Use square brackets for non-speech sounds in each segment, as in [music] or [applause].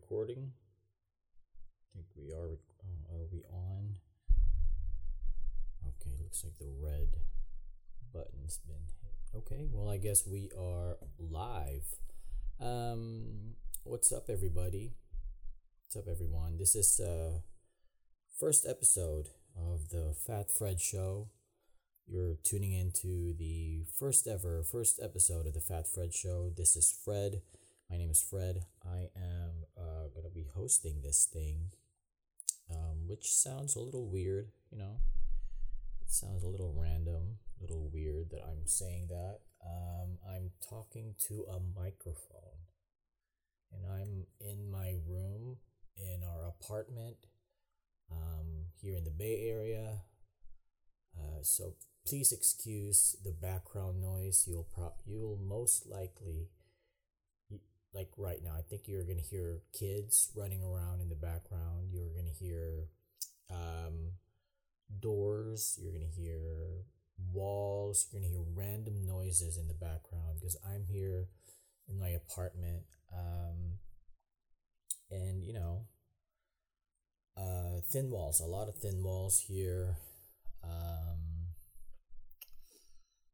recording? I think we are. Uh, are we on? Okay, looks like the red button's been hit. Okay, well, I guess we are live. Um, what's up, everybody? What's up, everyone? This is uh first episode of the Fat Fred Show. You're tuning into the first ever first episode of the Fat Fred Show. This is Fred. My name is Fred. I am be hosting this thing, um, which sounds a little weird, you know. It sounds a little random, a little weird that I'm saying that. Um, I'm talking to a microphone, and I'm in my room in our apartment um, here in the Bay Area. Uh, so please excuse the background noise. You'll pro- you'll most likely like right now, I think you're gonna hear kids running around in the background. You're gonna hear um, doors. You're gonna hear walls. You're gonna hear random noises in the background because I'm here in my apartment. Um, and you know, uh, thin walls. A lot of thin walls here. Um,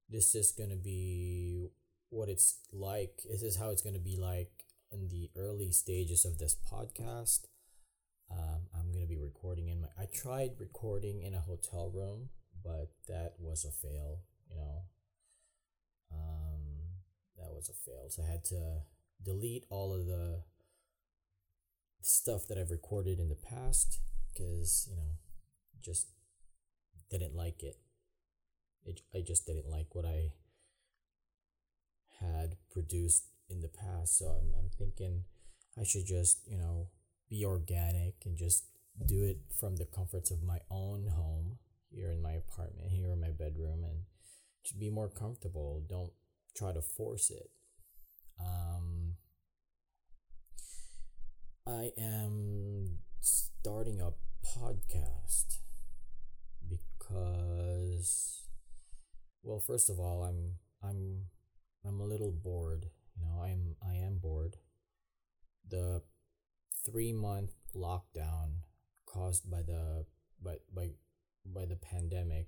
this is gonna be what it's like. This is how it's going to be like in the early stages of this podcast. Um, I'm going to be recording in my. I tried recording in a hotel room, but that was a fail, you know. Um, that was a fail. So I had to delete all of the stuff that I've recorded in the past because, you know, just didn't like it. it. I just didn't like what I had produced in the past. So I'm, I'm thinking I should just, you know, be organic and just do it from the comforts of my own home here in my apartment, here in my bedroom, and to be more comfortable. Don't try to force it. Um, I am starting a podcast because, well, first of all, I'm I'm I'm a little bored. You know, I'm I am bored. The three month lockdown caused by the by by by the pandemic,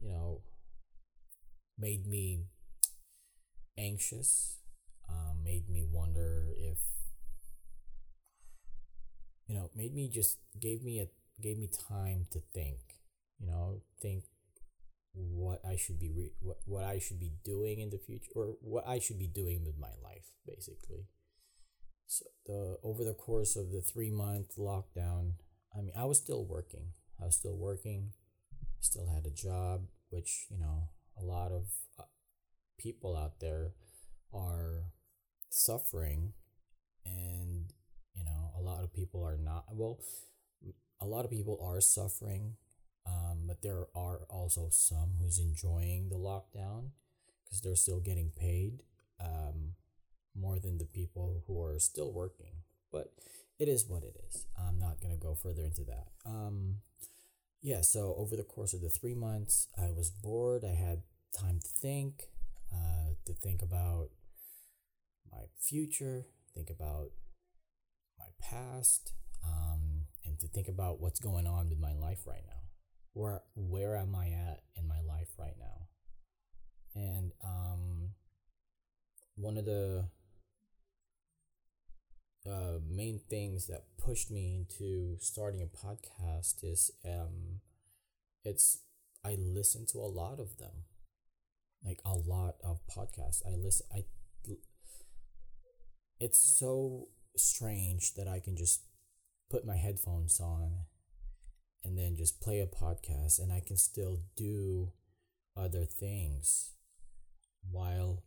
you know, made me anxious. Um, made me wonder if you know, made me just gave me a gave me time to think. You know, think what I should be re- what what I should be doing in the future or what I should be doing with my life basically. So the over the course of the 3 month lockdown, I mean I was still working. I was still working. Still had a job which, you know, a lot of uh, people out there are suffering and you know, a lot of people are not well a lot of people are suffering um, but there are also some who's enjoying the lockdown because they're still getting paid um, more than the people who are still working. But it is what it is. I'm not going to go further into that. Um, yeah, so over the course of the three months, I was bored. I had time to think, uh, to think about my future, think about my past, um, and to think about what's going on with my life right now where where am I at in my life right now? And um, one of the uh, main things that pushed me into starting a podcast is um, it's I listen to a lot of them, like a lot of podcasts. I listen. I it's so strange that I can just put my headphones on and then just play a podcast and I can still do other things while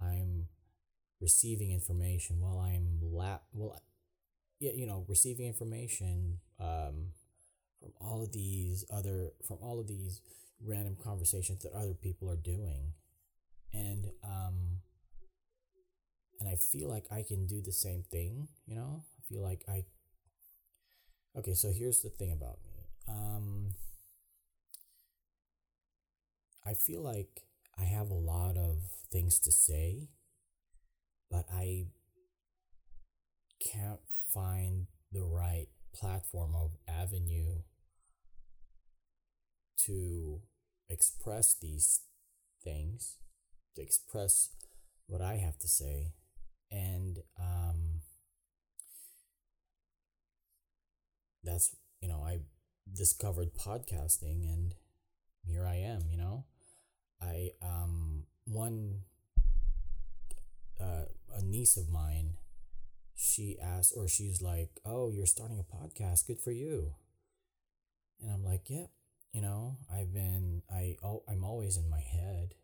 I'm receiving information while I'm la well yeah you know receiving information um from all of these other from all of these random conversations that other people are doing. And um and I feel like I can do the same thing you know? I feel like I okay so here's the thing about me um, I feel like I have a lot of things to say, but I can't find the right platform of avenue to express these things, to express what I have to say, and um, that's you know I discovered podcasting, and here I am. You know, I um one uh, a niece of mine she asked or she's like oh you're starting a podcast. Good for you. And i'm like yep you know i've been i oh, i'm always in my head.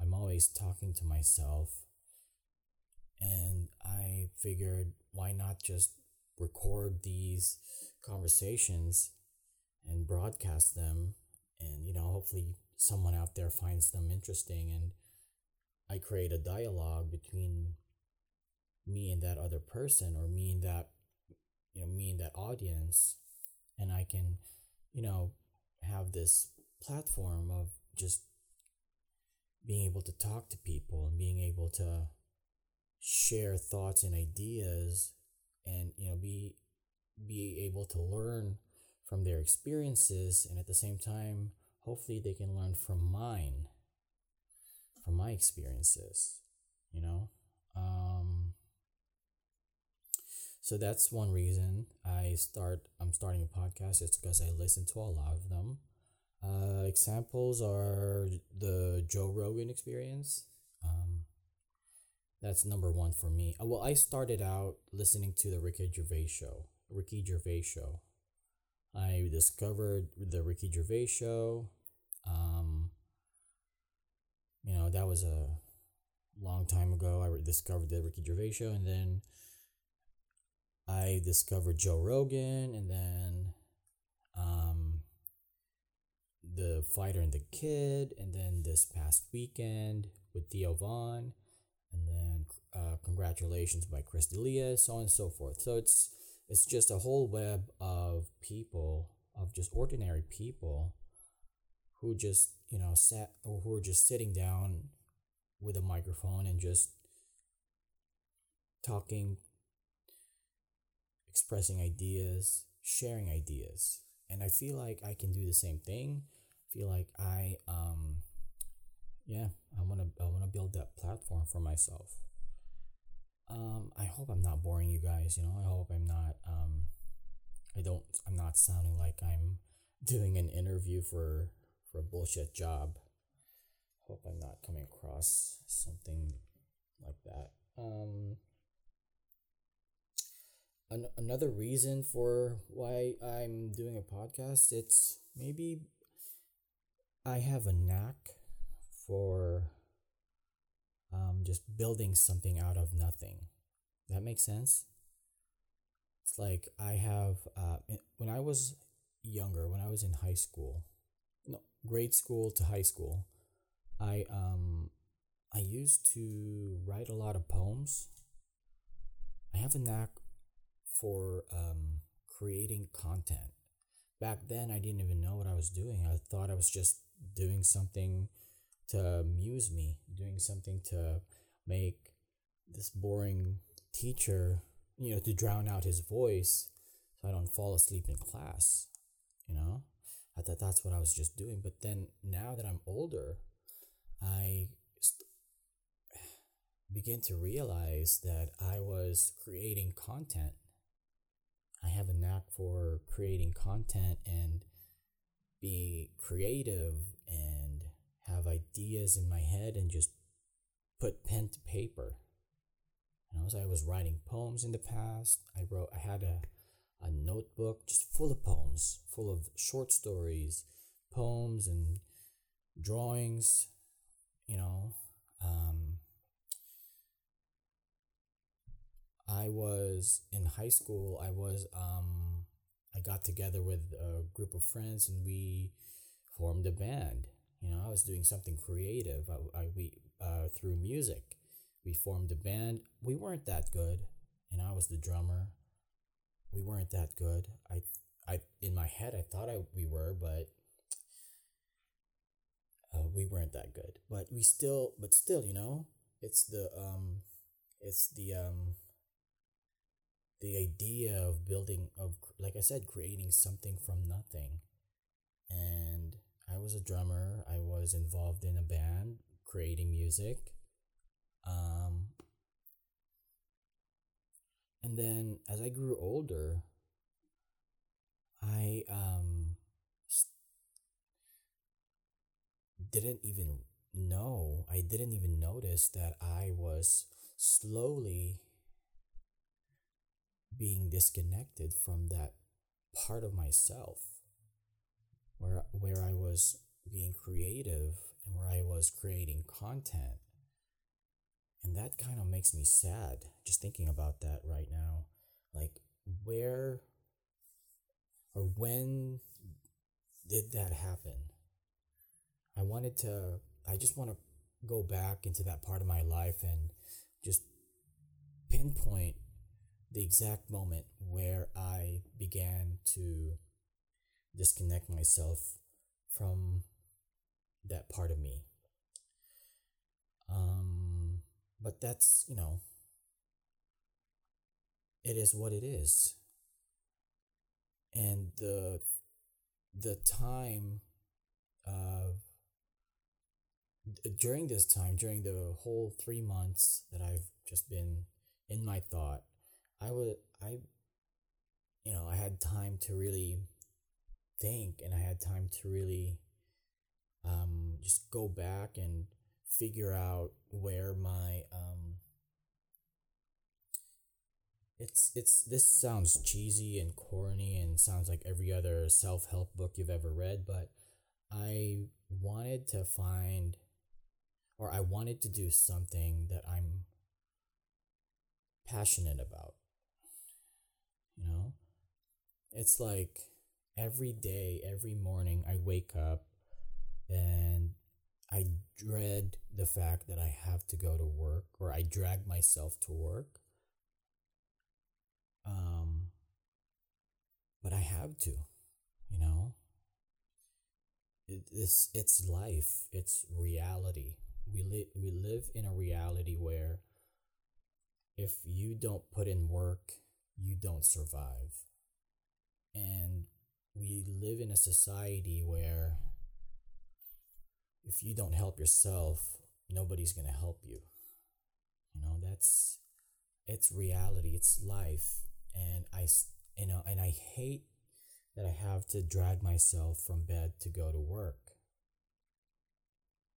I'm always talking to myself. And i figured why not just record these conversations and broadcast them. And you know hopefully someone out there finds them interesting. And i create a dialogue between me and that other person or me and that you know me and that audience. And i can you know have this platform of just being able to talk to people and being able to share thoughts and ideas and you know be be able to learn from their experiences and at the same time hopefully they can learn from mine from my experiences you know um so that's one reason I start. I'm starting a podcast. It's because I listen to a lot of them. Uh, examples are the Joe Rogan Experience. Um, that's number one for me. Uh, well, I started out listening to the Ricky Gervais show. Ricky Gervais show. I discovered the Ricky Gervais show. Um, you know that was a long time ago. I discovered the Ricky Gervais show, and then I discovered Joe Rogan and then um, The Fighter and the Kid, and then this past weekend with Theo Von, and then uh, Congratulations by Chris D'Elia, so on and so forth. So it's it's just a whole web of people, of just ordinary people who just, you know, sat or who are just sitting down with a microphone and just talking expressing ideas, sharing ideas. And I feel like I can do the same thing. I feel like I um yeah, I want to I want to build that platform for myself. Um I hope I'm not boring you guys, you know. I hope I'm not um I don't I'm not sounding like I'm doing an interview for for a bullshit job. Hope I'm not coming across something like that. Um an- another reason for why I'm doing a podcast, it's maybe I have a knack for um, just building something out of nothing. That makes sense? It's like I have, uh, when I was younger, when I was in high school, no, grade school to high school, I, um, I used to write a lot of poems. I have a knack for um, creating content. Back then, I didn't even know what I was doing. I thought I was just doing something to amuse me, doing something to make this boring teacher, you know, to drown out his voice so I don't fall asleep in class, you know? I thought that's what I was just doing. But then now that I'm older, I st- begin to realize that I was creating content I have a knack for creating content and be creative and have ideas in my head and just put pen to paper. And as I was writing poems in the past, I wrote I had a a notebook just full of poems, full of short stories, poems and drawings, you know, um, I was in high school. I was um, I got together with a group of friends and we formed a band. You know, I was doing something creative. I, I we uh, through music, we formed a band. We weren't that good. You know, I was the drummer. We weren't that good. I I in my head I thought I we were, but uh, we weren't that good. But we still, but still, you know, it's the um, it's the um the idea of building of like I said creating something from nothing. I was a drummer. I was involved in a band creating music. Um and then as I grew older, I um didn't even know, I didn't even notice that I was slowly being disconnected from that part of myself where where I was being creative and where I was creating content. And that kind of makes me sad just thinking about that right now. Like where or when did that happen? I wanted to I just want to go back into that part of my life and just pinpoint the exact moment where I began to disconnect myself from that part of me. Um, but that's, you know, it is what it is. And the the time of during this time, during the whole three months that I've just been in my thought, I would, I, you know, I had time to really think and I had time to really um, just go back and figure out where my, um, it's it's this sounds cheesy and corny and sounds like every other self-help book you've ever read but i wanted to find or I wanted to do something that I'm passionate about. You know? It's like every day, every morning, I wake up and I dread the fact that I have to go to work or I drag myself to work. Um, but I have to, you know? It, it's, it's life, it's reality we live we live in a reality where if you don't put in work, you don't survive. And we live in a society where if you don't help yourself, nobody's going to help you. You know, that's it's reality, it's life. And I you know, and I hate that I have to drag myself from bed to go to work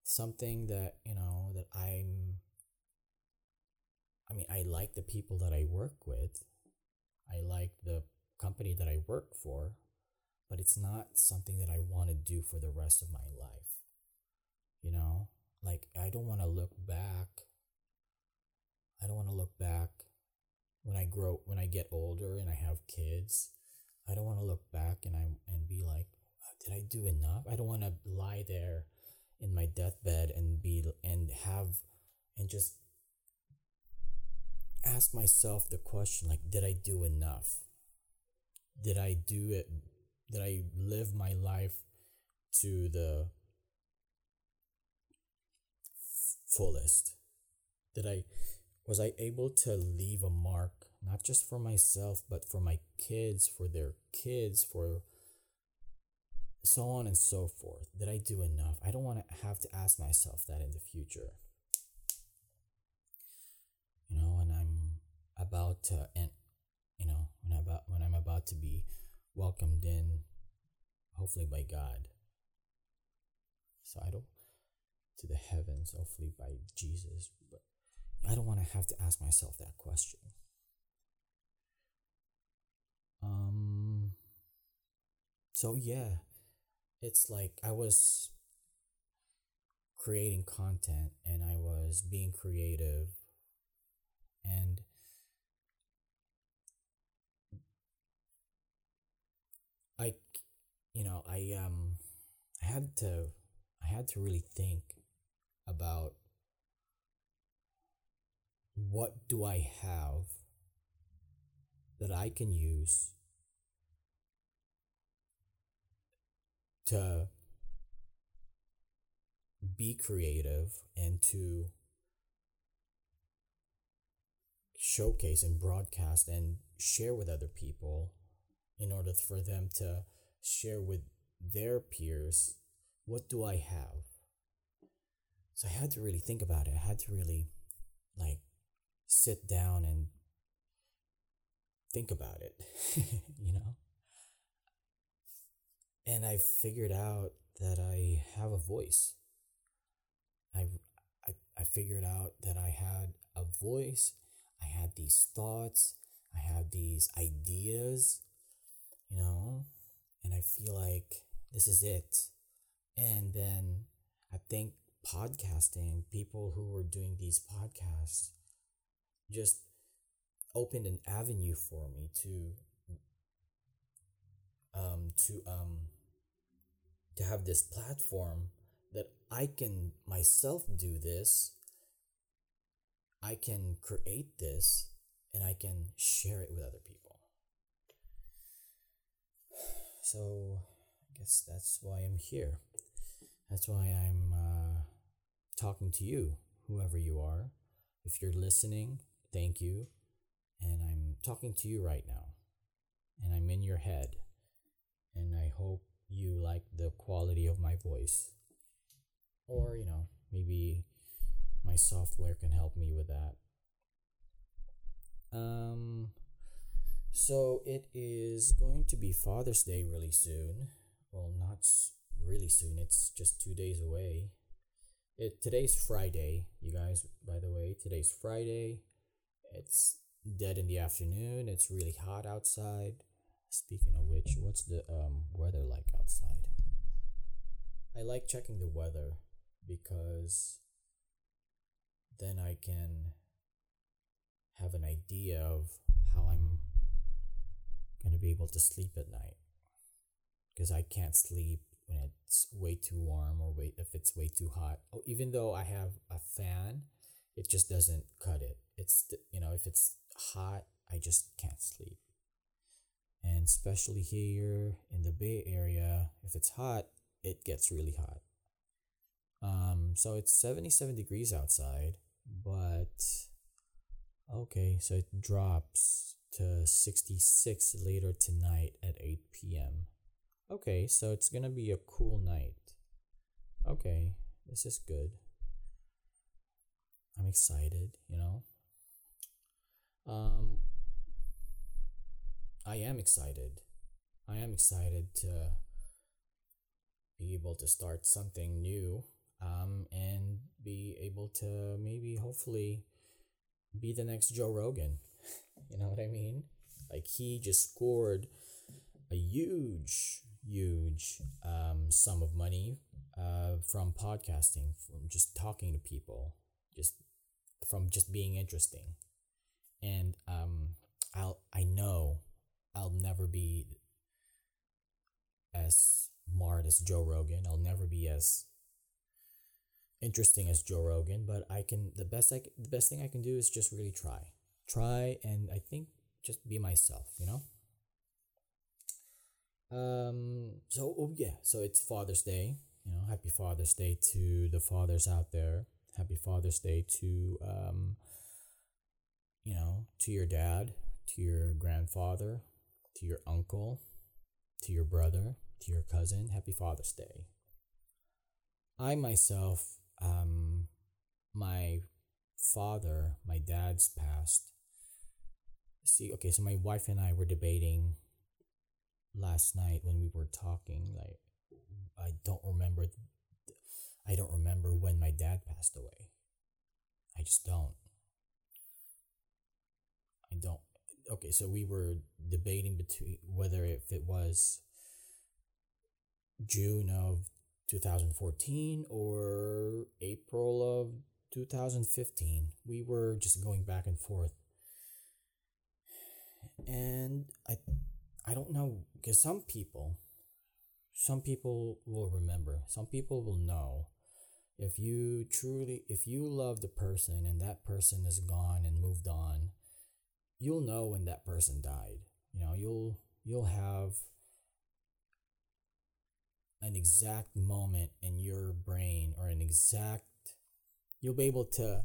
something that you know that i'm i mean i like the people that i work with i like the company that i work for but it's not something that i want to do for the rest of my life you know? Like i don't want to look back i don't want to look back when i grow when i get older and i have kids i don't want to look back and i and be like uh, did i do enough? I don't want to lie there in my deathbed and be and have and just ask myself the question like did i do enough? Did i do it did i live my life to the fullest did i was i able to leave a mark not just for myself but for my kids for their kids for so on and so forth. Did I do enough? I don't want to have to ask myself that in the future. You know, when I'm about to and you know, when I about when I'm about to be welcomed in hopefully by God. Don't to the heavens, hopefully by Jesus, but I don't want to have to ask myself that question. Um so yeah, it's like I was creating content and I was being creative and you know I um I had to I had to really think about what do I have that I can use to be creative and to showcase and broadcast and share with other people in order for them to share with their peers what do I have? So I had to really think about it. I had to really like sit down and think about it, [laughs] you know? And I figured out that I have a voice. I, I, I figured out that I had a voice. I had these thoughts. I had these ideas, you know? And I feel like this is it. And then I think podcasting, people who were doing these podcasts, just opened an avenue for me to um to um to have this platform that I can myself do this I can create this and I can share it with other people so I guess that's why I'm here that's why I'm uh, talking to you whoever you are if you're listening thank you and I'm talking to you right now. And I'm in your head. And I hope you like the quality of my voice. Or, you know, maybe my software can help me with that. Um so it is going to be Father's Day really soon. Well, not really soon. It's just 2 days away. It today's Friday, you guys, by the way. Today's Friday. It's dead in the afternoon. It's really hot outside. Speaking of which, what's the um, weather like outside? I like checking the weather because then I can have an idea of how I'm going to be able to sleep at night. Because I can't sleep when it's way too warm or wait if it's way too hot. Oh, even though I have a fan, it just doesn't cut it. It's you know if it's hot, I just can't sleep. And especially here in the Bay Area, if it's hot, it gets really hot. Um, so it's 77 degrees outside, but okay, so it drops to 66 later tonight at 8 p.m. Okay, so it's gonna be a cool night. Okay, this is good. I'm excited, you know. Um, I am excited. I am excited to be able to start something new um, and be able to maybe hopefully be the next Joe Rogan. You know what I mean? Like he just scored a huge, huge um, sum of money uh, from podcasting, from just talking to people, just from just being interesting and um, I'll I know I'll never be as smart as Joe Rogan. I'll never be as interesting as Joe Rogan, but I can the best I the best thing I can do is just really try, try, and I think just be myself. You know. Um. So oh yeah. So it's Father's Day. You know, happy Father's Day to the fathers out there. Happy Father's Day to um you know, to your dad, to your grandfather, to your uncle, to your brother, to your cousin, happy Father's Day. I myself, um, my father, my dad's passed. See, okay, so my wife and I were debating last night when we were talking. Like, I don't remember. I don't remember when my dad passed away. I just don't. I don't. Okay, so we were debating between whether if it was June of 2014 or April of 2015. We were just going back and forth. And I I don't know because some people some people will remember. Some people will know if you truly if you love the person and that person is gone and moved on you'll know when that person died. You know, you'll you'll have an exact moment in your brain or an exact you'll be able to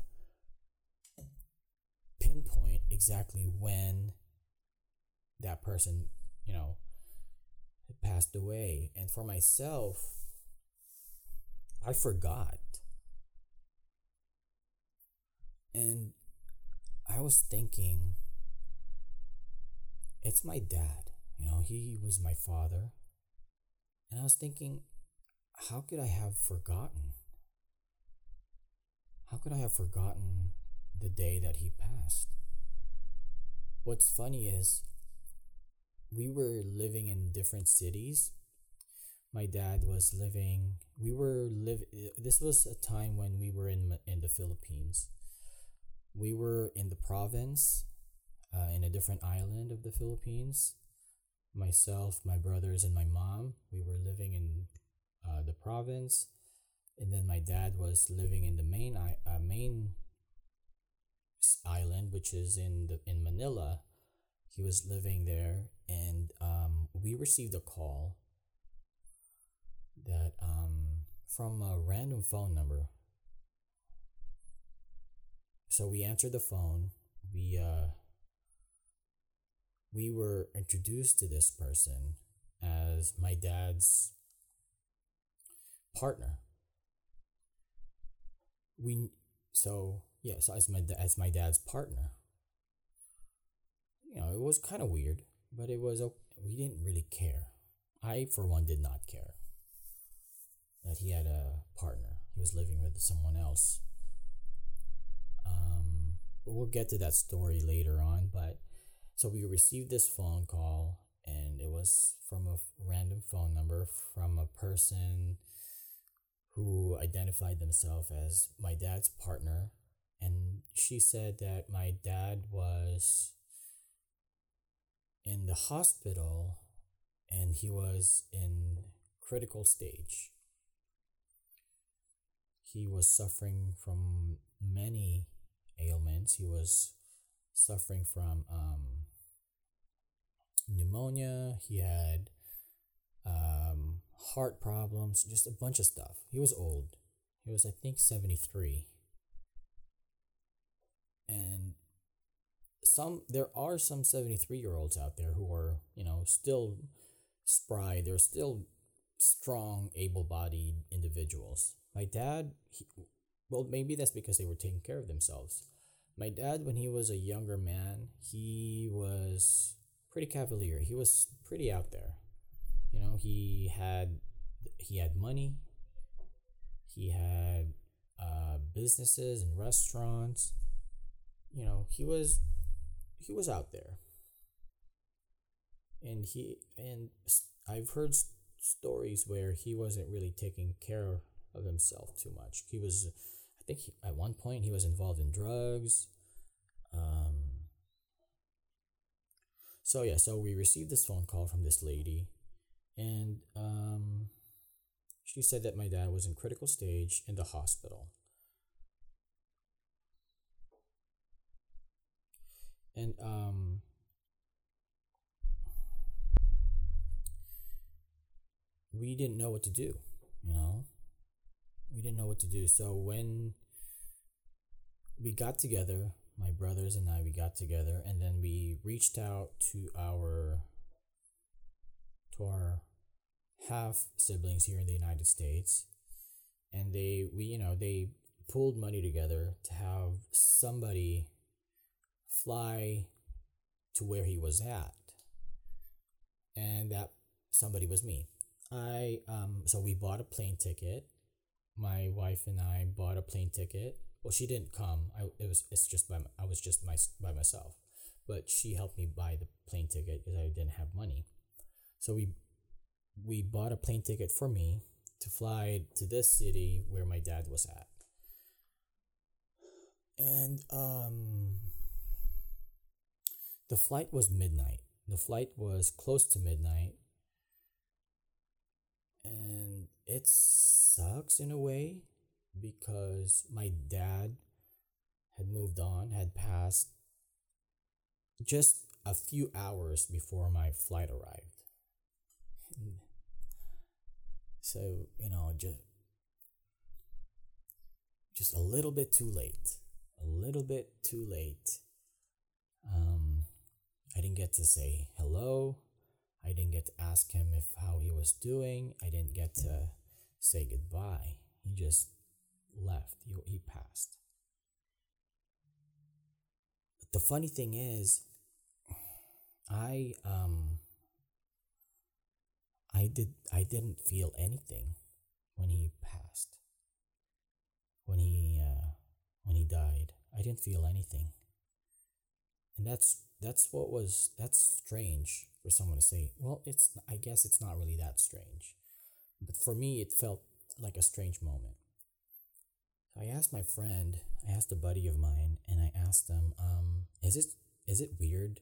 pinpoint exactly when that person, you know, passed away. And for myself, I forgot. And I was thinking, it's my dad. You know, he was my father. And I was thinking, how could I have forgotten? How could I have forgotten the day that he passed? What's funny is we were living in different cities. My dad was living we were live this was a time when we were in in the Philippines. We were in the province uh, in a different island of the Philippines. Myself, my brothers, and my mom, we were living in uh, the province, and then my dad was living in the main uh, main island, which is in the in Manila. He was living there, and um, we received a call that um, from a random phone number. So we answered the phone. We uh, we were introduced to this person as my dad's partner. We so yeah, so as my as my dad's partner. You know, it was kind of weird, but it was we didn't really care. I for one did not care that he had a partner. He was living with someone else. Um, we'll get to that story later on, but so we received this phone call, and it was from a random phone number from a person who identified themselves as my dad's partner. And she said that my dad was in the hospital and he was in critical stage. He was suffering from many ailments. He was suffering from um, pneumonia, he had um, heart problems, just a bunch of stuff. He was old. He was, I think, 73. And some there are some 73 year olds out there who are, you know, still spry. They're still strong, able bodied individuals. My dad, he, well, maybe that's because they were taking care of themselves. My dad, when he was a younger man, he was pretty cavalier. He was pretty out there. You know, he had he had money. He had uh, businesses and restaurants. You know, he was he was out there. And he and I've heard stories where he wasn't really taking care of himself too much. He was I think he, at one point he was involved in drugs. Um, so yeah, so we received this phone call from this lady, and um, she said that my dad was in critical stage in the hospital. And um, we didn't know what to do, you know? We didn't know what to do. So when we got together, my brothers and I, we got together and then we reached out to our to our half siblings here in the United States and they we you know they pulled money together to have somebody fly to where he was at. And that somebody was me. I um so we bought a plane ticket. My wife and i bought a plane ticket. Well she didn't come. I it was it's just by i was just my by myself. But she helped me buy the plane ticket because i didn't have money. So we we bought a plane ticket for me to fly to this city where my dad was at. And um the flight was midnight the flight was close to midnight and it sucks in a way because my dad had moved on, had passed just a few hours before my flight arrived. So, you know, just just a little bit too late. A little bit too late. Um I didn't get to say hello. I didn't get to ask him if how he was doing. I didn't get to say goodbye. He just left. He, he passed. But the funny thing is, I um I did I didn't feel anything when he passed. When he uh, when he died, I didn't feel anything. And that's that's what was that's strange for someone to say. Well, it's I guess it's not really that strange. But for me it felt like a strange moment. I asked my friend, I asked a buddy of mine, and I asked them, um, is it is it weird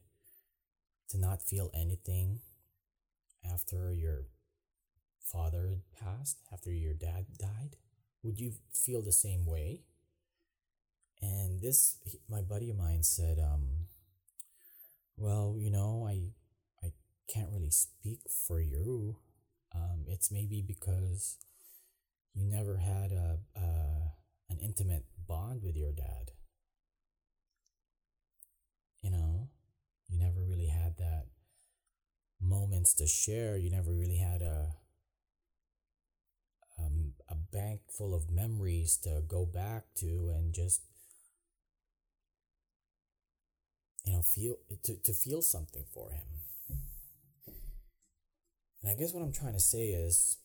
to not feel anything after your father passed, after your dad died? Would you feel the same way? And this, my buddy of mine said, um, well, you know, I, I can't really speak for you. Um, it's maybe because you never had a, an intimate bond with your dad. You know, you never really had that moments to share. You never really had a um, a bank full of memories to go back to and just you know feel to, to feel something for him and i guess what i'm trying to say is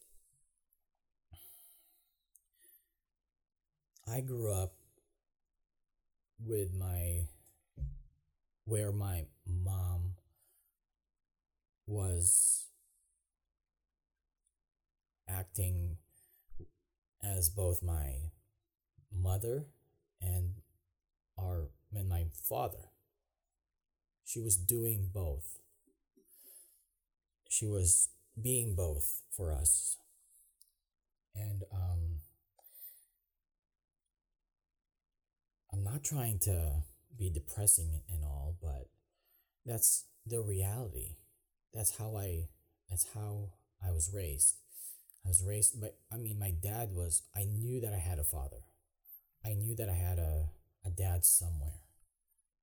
i grew up with my where my mom was acting as both my mother and our and my father. She was doing both. She was being both for us. And um I'm not trying to be depressing and all, but that's the reality. That's how I that's how I was raised. I was raised, but I mean, my dad was, I knew that I had a father. I knew that I had a, a dad somewhere.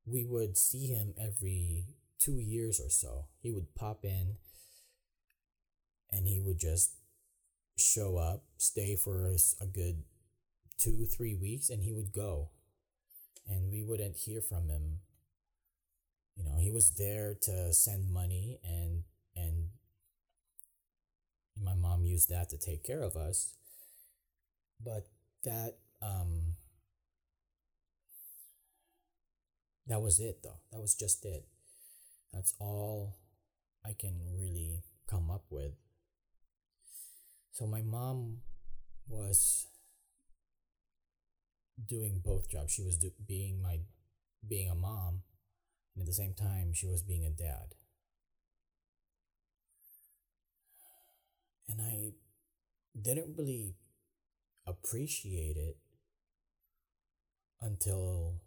We would see him every two years or so. He would pop in and he would just show up, stay for a, good two, three weeks, and he would go. And we wouldn't hear from him. You know, he was there to send money and and my mom used that to take care of us. But that um that was it though. That was just it. That's all I can really come up with. So my mom was doing both jobs. She was do- being my being a mom and at the same time she was being a dad. and I didn't really appreciate it until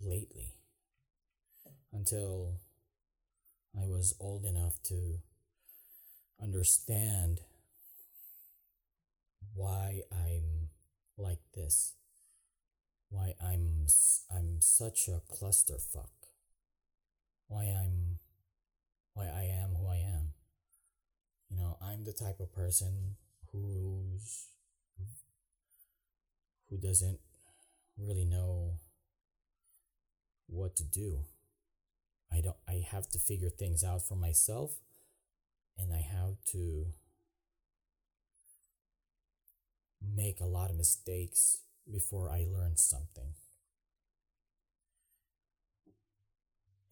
lately. Until I was old enough to understand why I'm like this. Why I'm I'm such a clusterfuck. Why I'm why I am who I am. You know, I'm the type of person who's who doesn't really know what to do. I don't I have to figure things out for myself and I have to make a lot of mistakes before I learn something.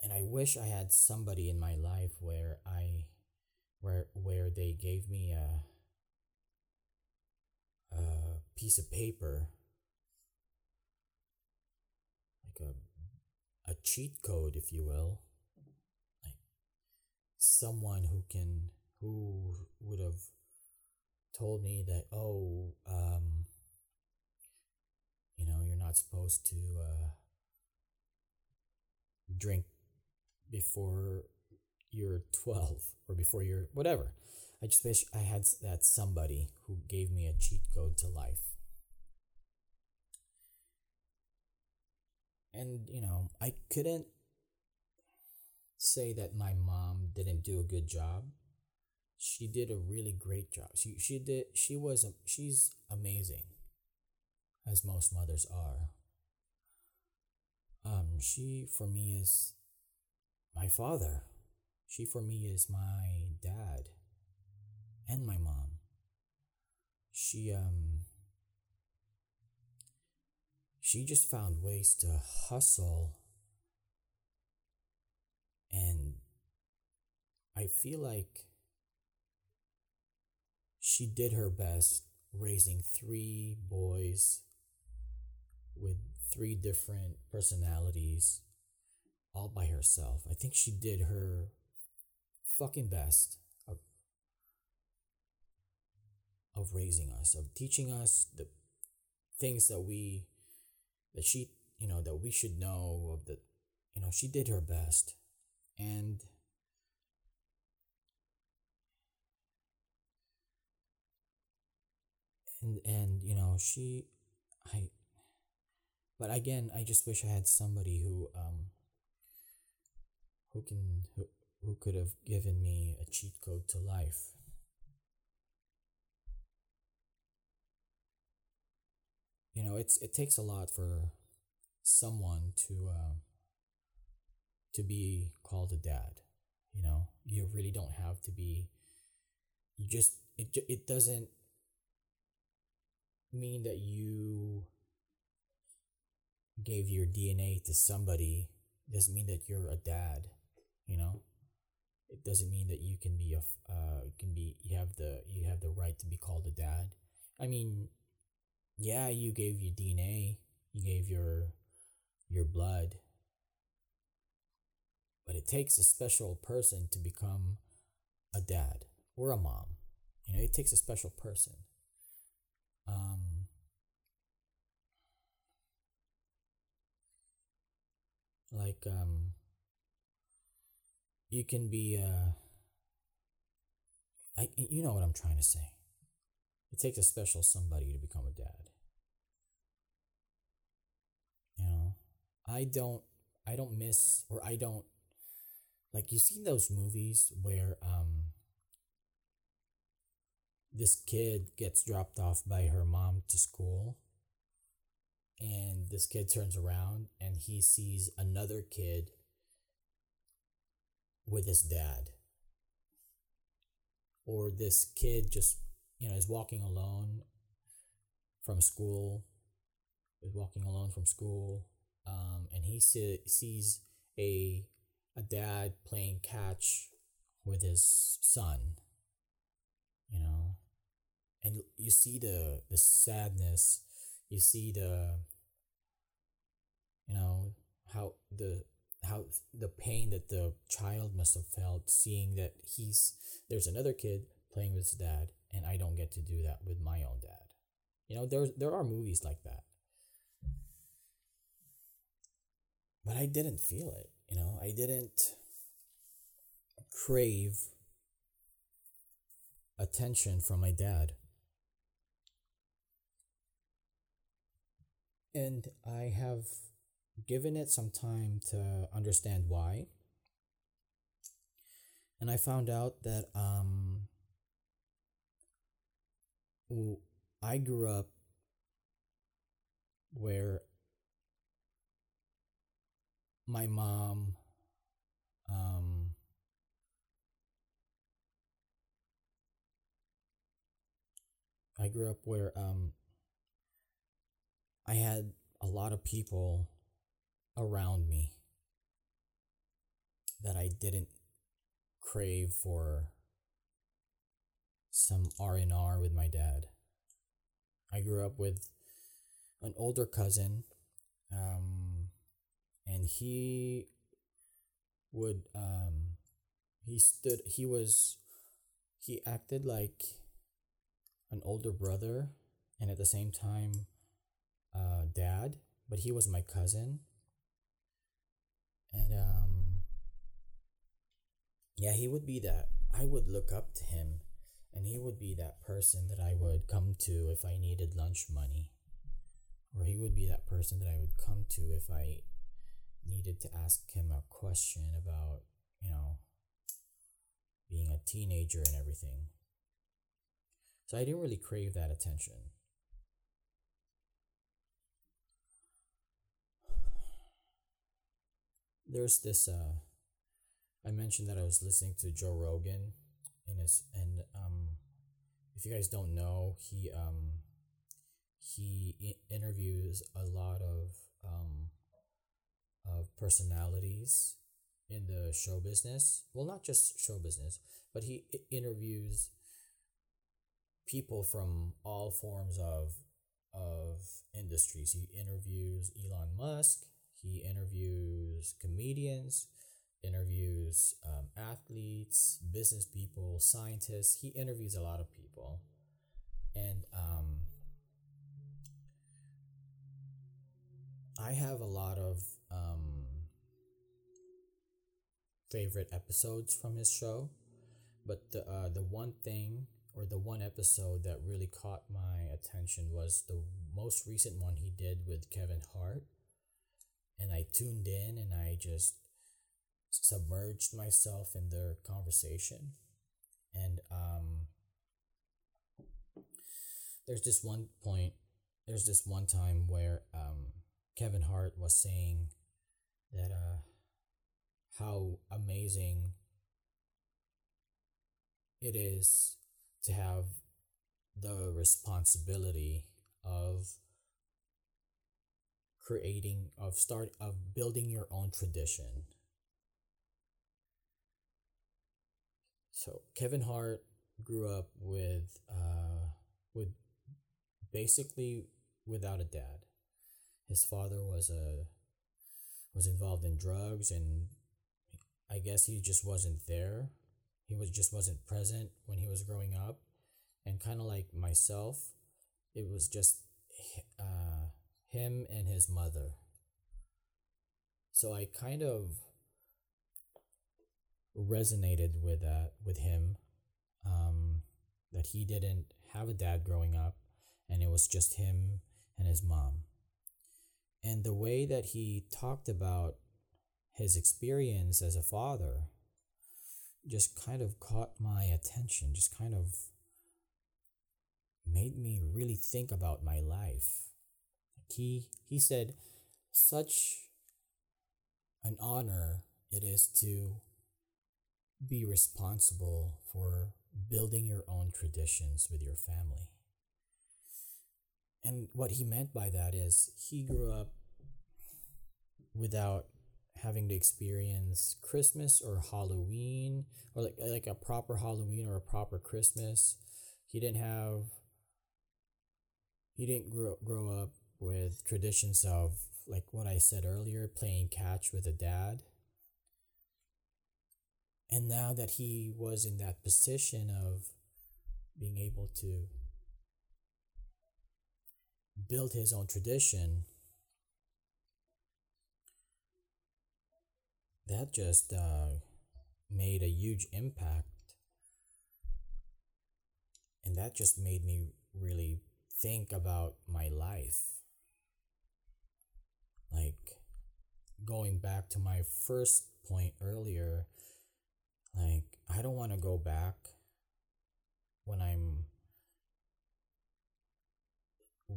And I wish I had somebody in my life where I where where they gave me a a piece of paper like a a cheat code if you will someone who can who would have told me that oh um you know you're not supposed to uh drink before you're 12 or before you're whatever. I just wish I had that somebody who gave me a cheat code to life. And, you know, I couldn't say that my mom didn't do a good job. She did a really great job. She she did she was she's amazing as most mothers are. Um she for me is my father. She for me is my dad and my mom. She um she just found ways to hustle and I feel like she did her best raising three boys with three different personalities all by herself. I think she did her fucking best of of raising us, of teaching us the things that we that she, you know, that we should know of the you know, she did her best. And and and you know, she I but again, I just wish I had somebody who um who can who, who could have given me a cheat code to life. You know, it's it takes a lot for someone to uh, to be called a dad. You know, you really don't have to be. You just it it doesn't mean that you gave your DNA to somebody. It doesn't mean that you're a dad. You know, it doesn't mean that you can be a uh can be you have the you have the right to be called a dad. I mean, yeah, you gave your DNA, you gave your your blood, but it takes a special person to become a dad or a mom. You know, it takes a special person. Um, like um, you can be uh, I you know what I'm trying to say. It takes a special somebody to become a dad. You know, I don't I don't miss or I don't like you seen those movies where um this kid gets dropped off by her mom to school and this kid turns around and he sees another kid with his dad. Or this kid just you know is walking alone from school is walking alone from school um, and he see, sees a a dad playing catch with his son you know and you see the the sadness you see the you know how the how the pain that the child must have felt seeing that he's there's another kid playing with his dad and I don't get to do that with my own dad. You know, there there are movies like that. But I didn't feel it, you know. I didn't crave attention from my dad. And I have given it some time to understand why. And I found out that um, I grew up where my mom um, I grew up where um, I had a lot of people around me that I didn't crave for some R&R with my dad. I grew up with an older cousin um, and he would um, he stood he was he acted like an older brother and at the same time uh, dad but he was my cousin. And um yeah he would be that i would look up to him and he would be that person that i would come to if i needed lunch money. Or he would be that person that i would come to if i needed to ask him a question about you know, being a teenager and everything. So I didn't really crave that attention. There's this uh I mentioned that I was listening to Joe Rogan in his and um if you guys don't know, he um he interviews a lot of um of personalities in the show business. Well, not just show business, but he interviews people from all forms of of industries. He interviews Elon Musk. He interviews comedians, interviews um, athletes, business people, scientists. He interviews a lot of people, and um, I have a lot of um, favorite episodes from his show, but the uh, the one thing or the one episode that really caught my attention was the most recent one he did with Kevin Hart, and I tuned in and I just submerged myself in their conversation, and um, there's this one point, there's this one time where um, Kevin Hart was saying that uh, how amazing it is to have the responsibility of creating of start of building your own tradition. So kevin hart grew up with uh with basically without a dad. His father was a was involved in drugs and i guess he just wasn't there. He was just wasn't present when he was growing up. And kind of like myself it was just uh, him and his mother. So i kind of resonated with that with him um, that he didn't have a dad growing up and it was just him and his mom and the way that he talked about his experience as a father just kind of caught my attention, just kind of made me really think about my life. He he said such an honor it is to be responsible for building your own traditions with your family. And what he meant by that is he grew up without having to experience Christmas or Halloween or like like a proper Halloween or a proper Christmas. He didn't have he didn't grow grow up with traditions of like what I said earlier, playing catch with a dad. And now that he was in that position of being able to build his own tradition, that just uh, made a huge impact. And that just made me really think about my life. Like going back to my first point earlier, like I don't want to go back when I'm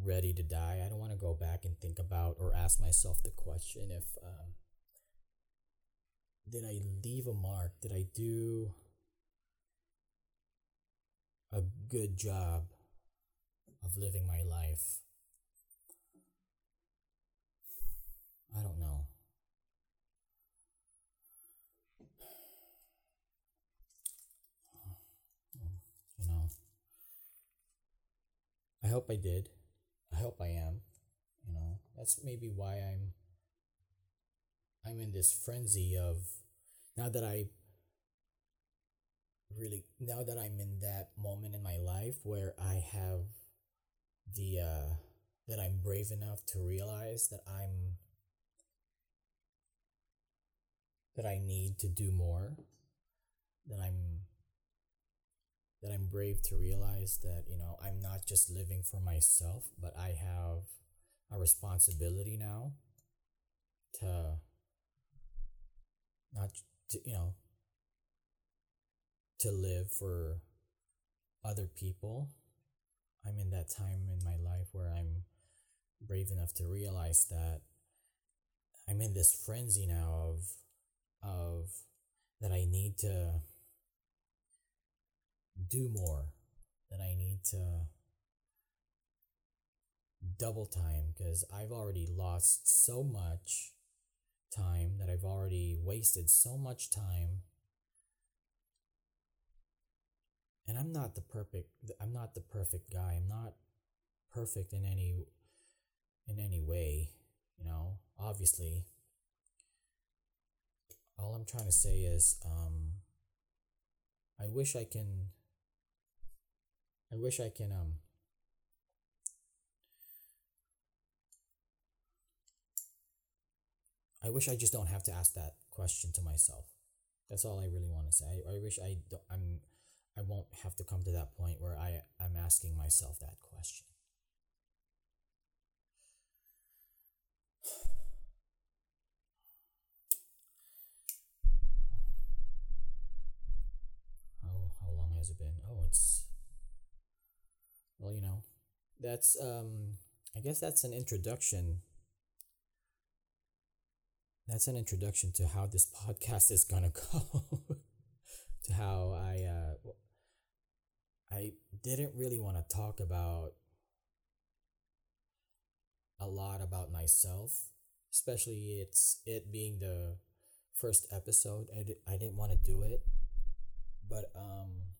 ready to die. I don't want to go back and think about or ask myself the question if um, did I leave a mark? Did I do a good job of living my life? I don't know. [sighs] You know, I hope I did. I hope I am. You know, that's maybe why I'm I'm in this frenzy of now that I really now that I'm in that moment in my life where I have the uh that I'm brave enough to realize that I'm that I need to do more that I'm that I'm brave to realize that you know I'm not just living for myself but I have a responsibility now to not to, you know to live for other people. I'm in that time in my life where I'm brave enough to realize that I'm in this frenzy now of of that I need to do more, that I need to double time because I've already lost so much time that I've already wasted so much time and I'm not the perfect I'm not the perfect guy. I'm not perfect in any in any way, you know. Obviously, all I'm trying to say is um I wish I can I wish I can um I wish I just don't have to ask that question to myself. That's all I really want to say. I, I wish I don't, I'm I won't have to come to that point where I am asking myself that question. [sighs] How, how long has it been? Oh, it's. Well, you know, that's, um, I guess that's an introduction. That's an introduction to how this podcast is to [laughs] go. to how I, uh, I didn't really want to talk about a lot about myself, especially it's it being the first episode. I, di- I didn't want to do it, but um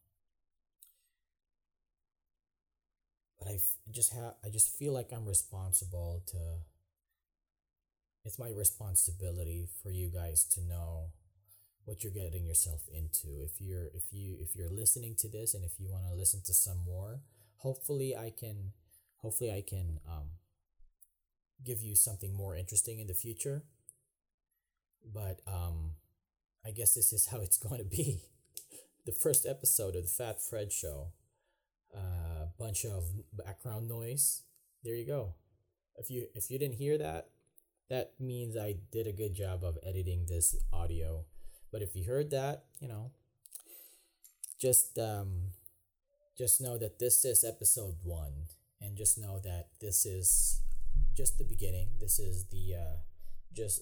but I f- just have I just feel like I'm responsible to it's my responsibility for you guys to know what you're getting yourself into. If you're if you if you're listening to this and if you want to listen to some more, hopefully I can hopefully I can um give you something more interesting in the future. But um I guess this is [laughs] how it's going to be. the first episode of the Fat Fred show. Bunch of background noise. There you go. If you if you didn't hear that, that means I did a good job of editing this audio but if you heard that, you know, just um, just know that this is episode one, and just know that this is just the beginning. This is the uh, just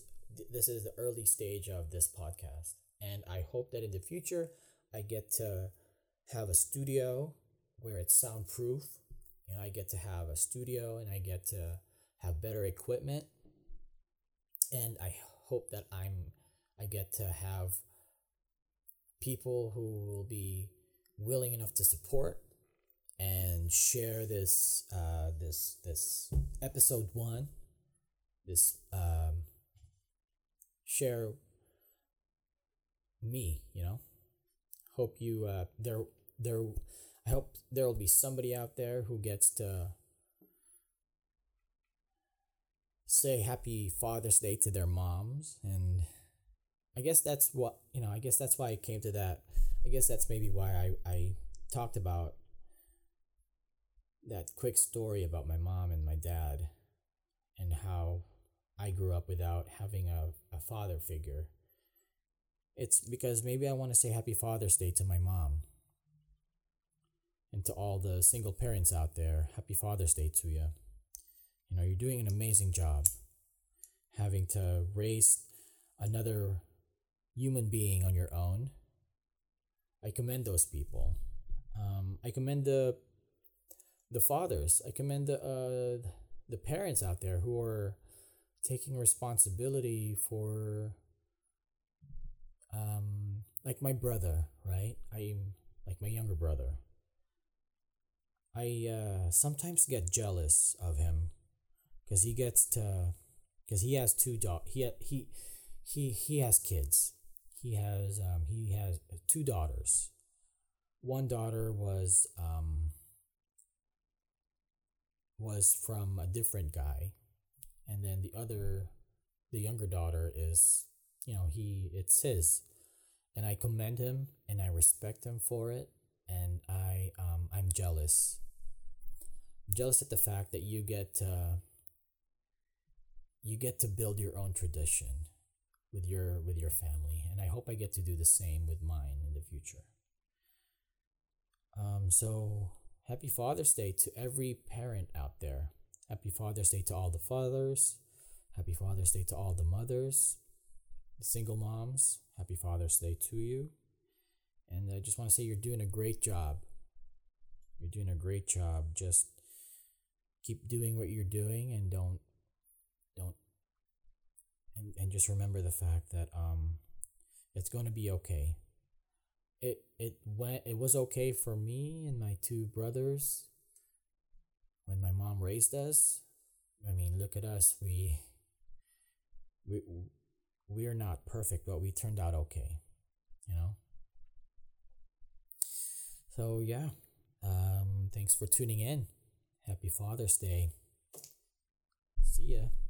this is the early stage of this podcast, and I hope that in the future I get to have a studio where it's soundproof, and I get to have a studio, and I get to have better equipment, and I hope that I'm I get to have people who will be willing enough to support and share this uh, this this episode one this um, share me you know? Hope you uh, there there i hope there will be somebody out there who gets to say happy father's day to their moms and I guess that's what you know. I guess that's why I came to that. I guess that's maybe why I I talked about that quick story about my mom and my dad, and how I grew up without having a, a father figure. It's because maybe I want to say Happy Father's Day to my mom. And to all the single parents out there, Happy Father's Day to you. You know, you're doing an amazing job having to raise another human being on your own. I commend those people. Um, I commend the the fathers. I commend the uh, the parents out there who are taking responsibility for um, like my brother, right? I'm like my younger brother. I uh, sometimes get jealous of him because he gets to because he has two do- he he he he has kids he has um, he has two daughters. One daughter was um, was from a different guy, and then the other, the younger daughter is you know he it's his, and I commend him and I respect him for it, and I um, I'm jealous. Jealous at the fact that you get you get to build your own tradition with your with your family and i hope i get to do the same with mine in the future Um, so happy Father's Day to every parent out there. Happy Father's Day to all the fathers. Happy Father's Day to all the mothers, the single moms. Happy Father's Day to you. And I just want to say you're doing a great job. You're doing a great job. Just keep doing what you're doing and don't don't and, and just remember the fact that um it's going to be okay. It it went it was okay for me and my two brothers when my mom raised us. I mean look at us. We we we're not perfect but we turned out okay you know? So yeah um thanks for tuning in. Happy father's day. See ya